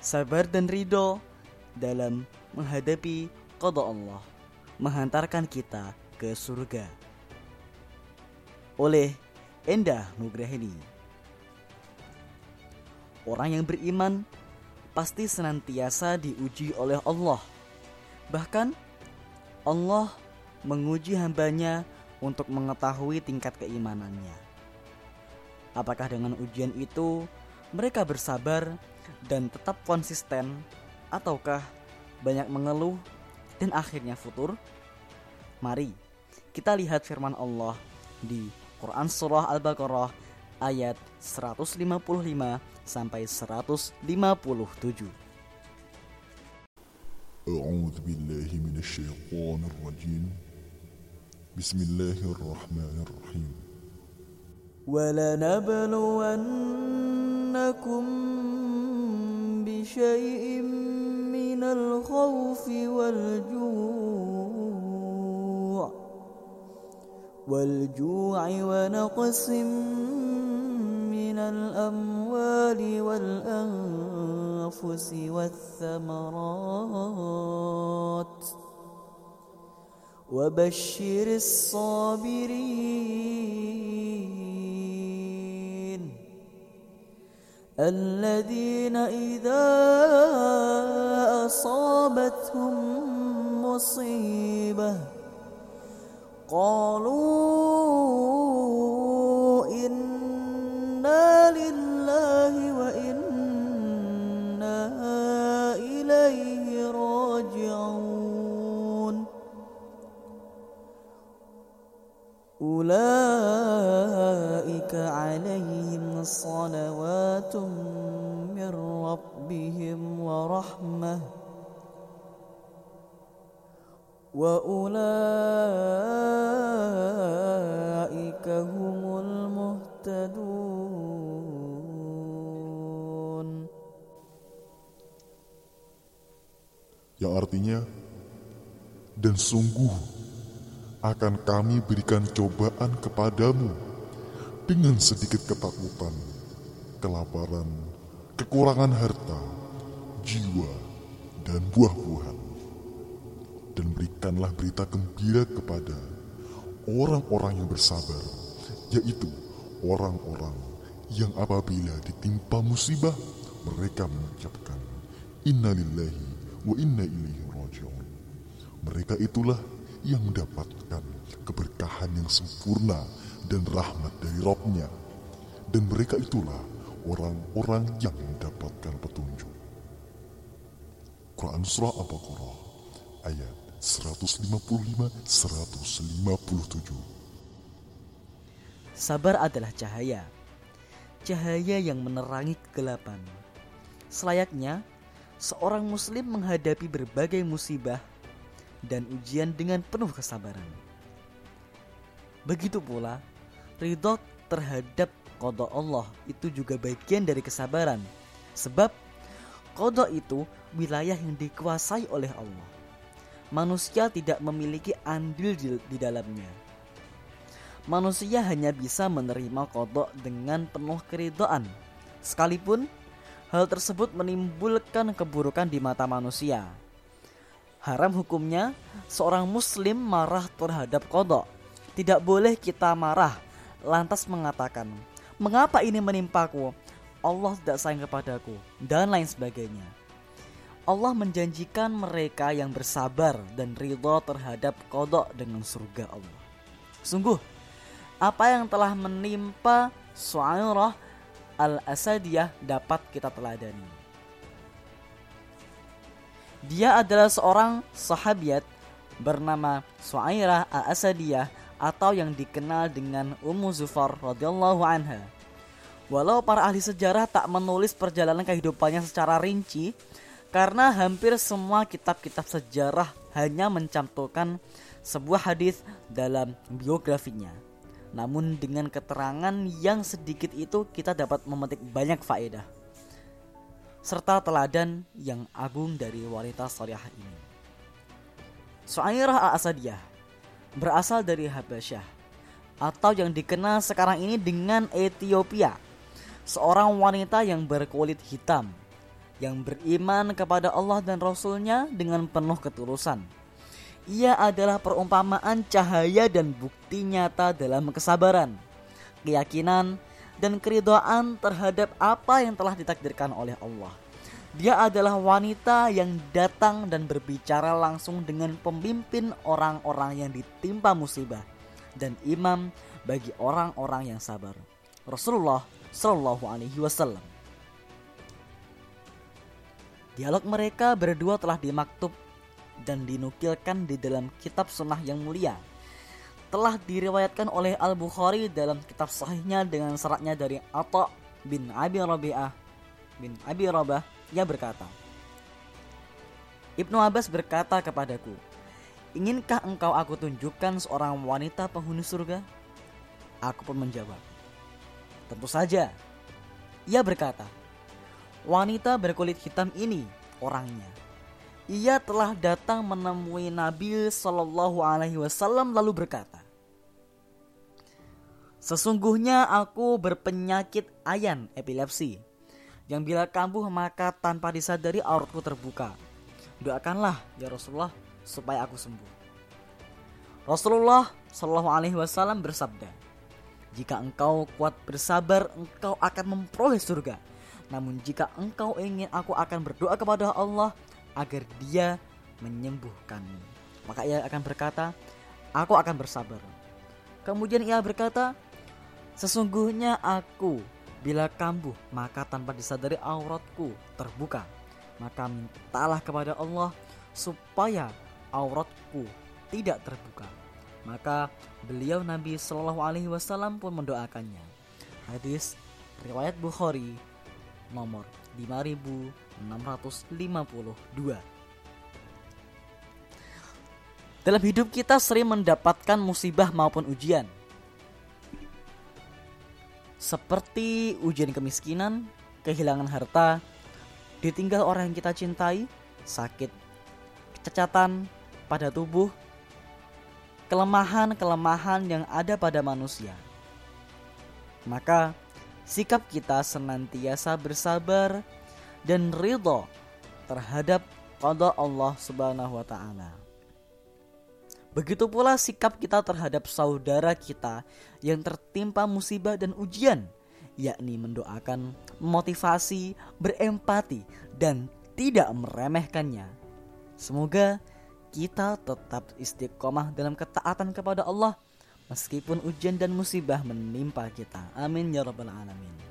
sabar dan ridho dalam menghadapi qada Allah menghantarkan kita ke surga. Oleh Endah Nugraheni. Orang yang beriman pasti senantiasa diuji oleh Allah. Bahkan Allah menguji hambanya untuk mengetahui tingkat keimanannya. Apakah dengan ujian itu mereka bersabar dan tetap konsisten ataukah banyak mengeluh dan akhirnya futur? Mari kita lihat firman Allah di Quran Surah Al-Baqarah ayat 155 sampai 157. أعوذ بالله من الشيطان الرجيم بسم الله الرحمن الرحيم ولنبلونكم بشيء من الخوف والجوع والجوع ونقص من الأموال والأنفس والثمرات وبشر الصابرين الذين إذا أصابتهم مصيبة قالوا ربهم ورحمة وأولئك هم المهتدون Yang artinya Dan sungguh akan kami berikan cobaan kepadamu dengan sedikit ketakutan, kelaparan, kekurangan harta, jiwa, dan buah-buahan. Dan berikanlah berita gembira kepada orang-orang yang bersabar, yaitu orang-orang yang apabila ditimpa musibah, mereka mengucapkan, Innalillahi wa inna ilaihi raji'un. Mereka itulah yang mendapatkan keberkahan yang sempurna dan rahmat dari Robnya. Dan mereka itulah orang-orang yang mendapatkan petunjuk. Quran Surah Al-Baqarah ayat 155-157 Sabar adalah cahaya. Cahaya yang menerangi kegelapan. Selayaknya, seorang muslim menghadapi berbagai musibah dan ujian dengan penuh kesabaran. Begitu pula, ridho terhadap kodok Allah itu juga bagian dari kesabaran. Sebab kodok itu wilayah yang dikuasai oleh Allah. Manusia tidak memiliki andil di, dalamnya. Manusia hanya bisa menerima kodok dengan penuh keridoan. Sekalipun hal tersebut menimbulkan keburukan di mata manusia. Haram hukumnya seorang muslim marah terhadap kodok. Tidak boleh kita marah lantas mengatakan, "Mengapa ini menimpaku? Allah tidak sayang kepadaku." dan lain sebagainya. Allah menjanjikan mereka yang bersabar dan ridho terhadap kodok dengan surga Allah. Sungguh, apa yang telah menimpa Su'airah al-Asadiyah dapat kita teladani. Dia adalah seorang sahabiat bernama Su'airah al-Asadiyah atau yang dikenal dengan Ummu Zufar radhiyallahu anha. Walau para ahli sejarah tak menulis perjalanan kehidupannya secara rinci karena hampir semua kitab-kitab sejarah hanya mencantumkan sebuah hadis dalam biografinya. Namun dengan keterangan yang sedikit itu kita dapat memetik banyak faedah serta teladan yang agung dari wanita salihah ini. Su'airah al-Asadiyah berasal dari Habasyah atau yang dikenal sekarang ini dengan Ethiopia. Seorang wanita yang berkulit hitam yang beriman kepada Allah dan Rasulnya dengan penuh ketulusan. Ia adalah perumpamaan cahaya dan bukti nyata dalam kesabaran, keyakinan, dan keridoan terhadap apa yang telah ditakdirkan oleh Allah. Dia adalah wanita yang datang dan berbicara langsung dengan pemimpin orang-orang yang ditimpa musibah dan imam bagi orang-orang yang sabar. Rasulullah Shallallahu Alaihi Wasallam. Dialog mereka berdua telah dimaktub dan dinukilkan di dalam kitab sunnah yang mulia. Telah diriwayatkan oleh Al-Bukhari dalam kitab sahihnya dengan seratnya dari Atta bin Abi Rabi'ah bin Abi Rabah ia berkata Ibnu Abbas berkata kepadaku Inginkah engkau aku tunjukkan seorang wanita penghuni surga? Aku pun menjawab Tentu saja Ia berkata Wanita berkulit hitam ini orangnya. Ia telah datang menemui Nabi Shallallahu Alaihi Wasallam lalu berkata, Sesungguhnya aku berpenyakit ayan epilepsi yang bila kambuh maka tanpa disadari auratku terbuka. Doakanlah ya Rasulullah supaya aku sembuh. Rasulullah Shallallahu Alaihi Wasallam bersabda, jika engkau kuat bersabar, engkau akan memperoleh surga. Namun jika engkau ingin aku akan berdoa kepada Allah agar dia menyembuhkanmu. Maka ia akan berkata, aku akan bersabar. Kemudian ia berkata, sesungguhnya aku bila kambuh maka tanpa disadari auratku terbuka. Maka mintalah kepada Allah supaya auratku tidak terbuka. Maka beliau Nabi Shallallahu Alaihi Wasallam pun mendoakannya. Hadis riwayat Bukhari nomor 5652. Dalam hidup kita sering mendapatkan musibah maupun ujian. Seperti ujian kemiskinan, kehilangan harta, ditinggal orang yang kita cintai, sakit, kecacatan pada tubuh, kelemahan-kelemahan yang ada pada manusia. Maka sikap kita senantiasa bersabar dan ridho terhadap qada Allah Subhanahu wa taala. Begitu pula sikap kita terhadap saudara kita yang tertimpa musibah dan ujian, yakni mendoakan, motivasi, berempati, dan tidak meremehkannya. Semoga kita tetap istiqomah dalam ketaatan kepada Allah meskipun ujian dan musibah menimpa kita. Amin ya rabbal alamin.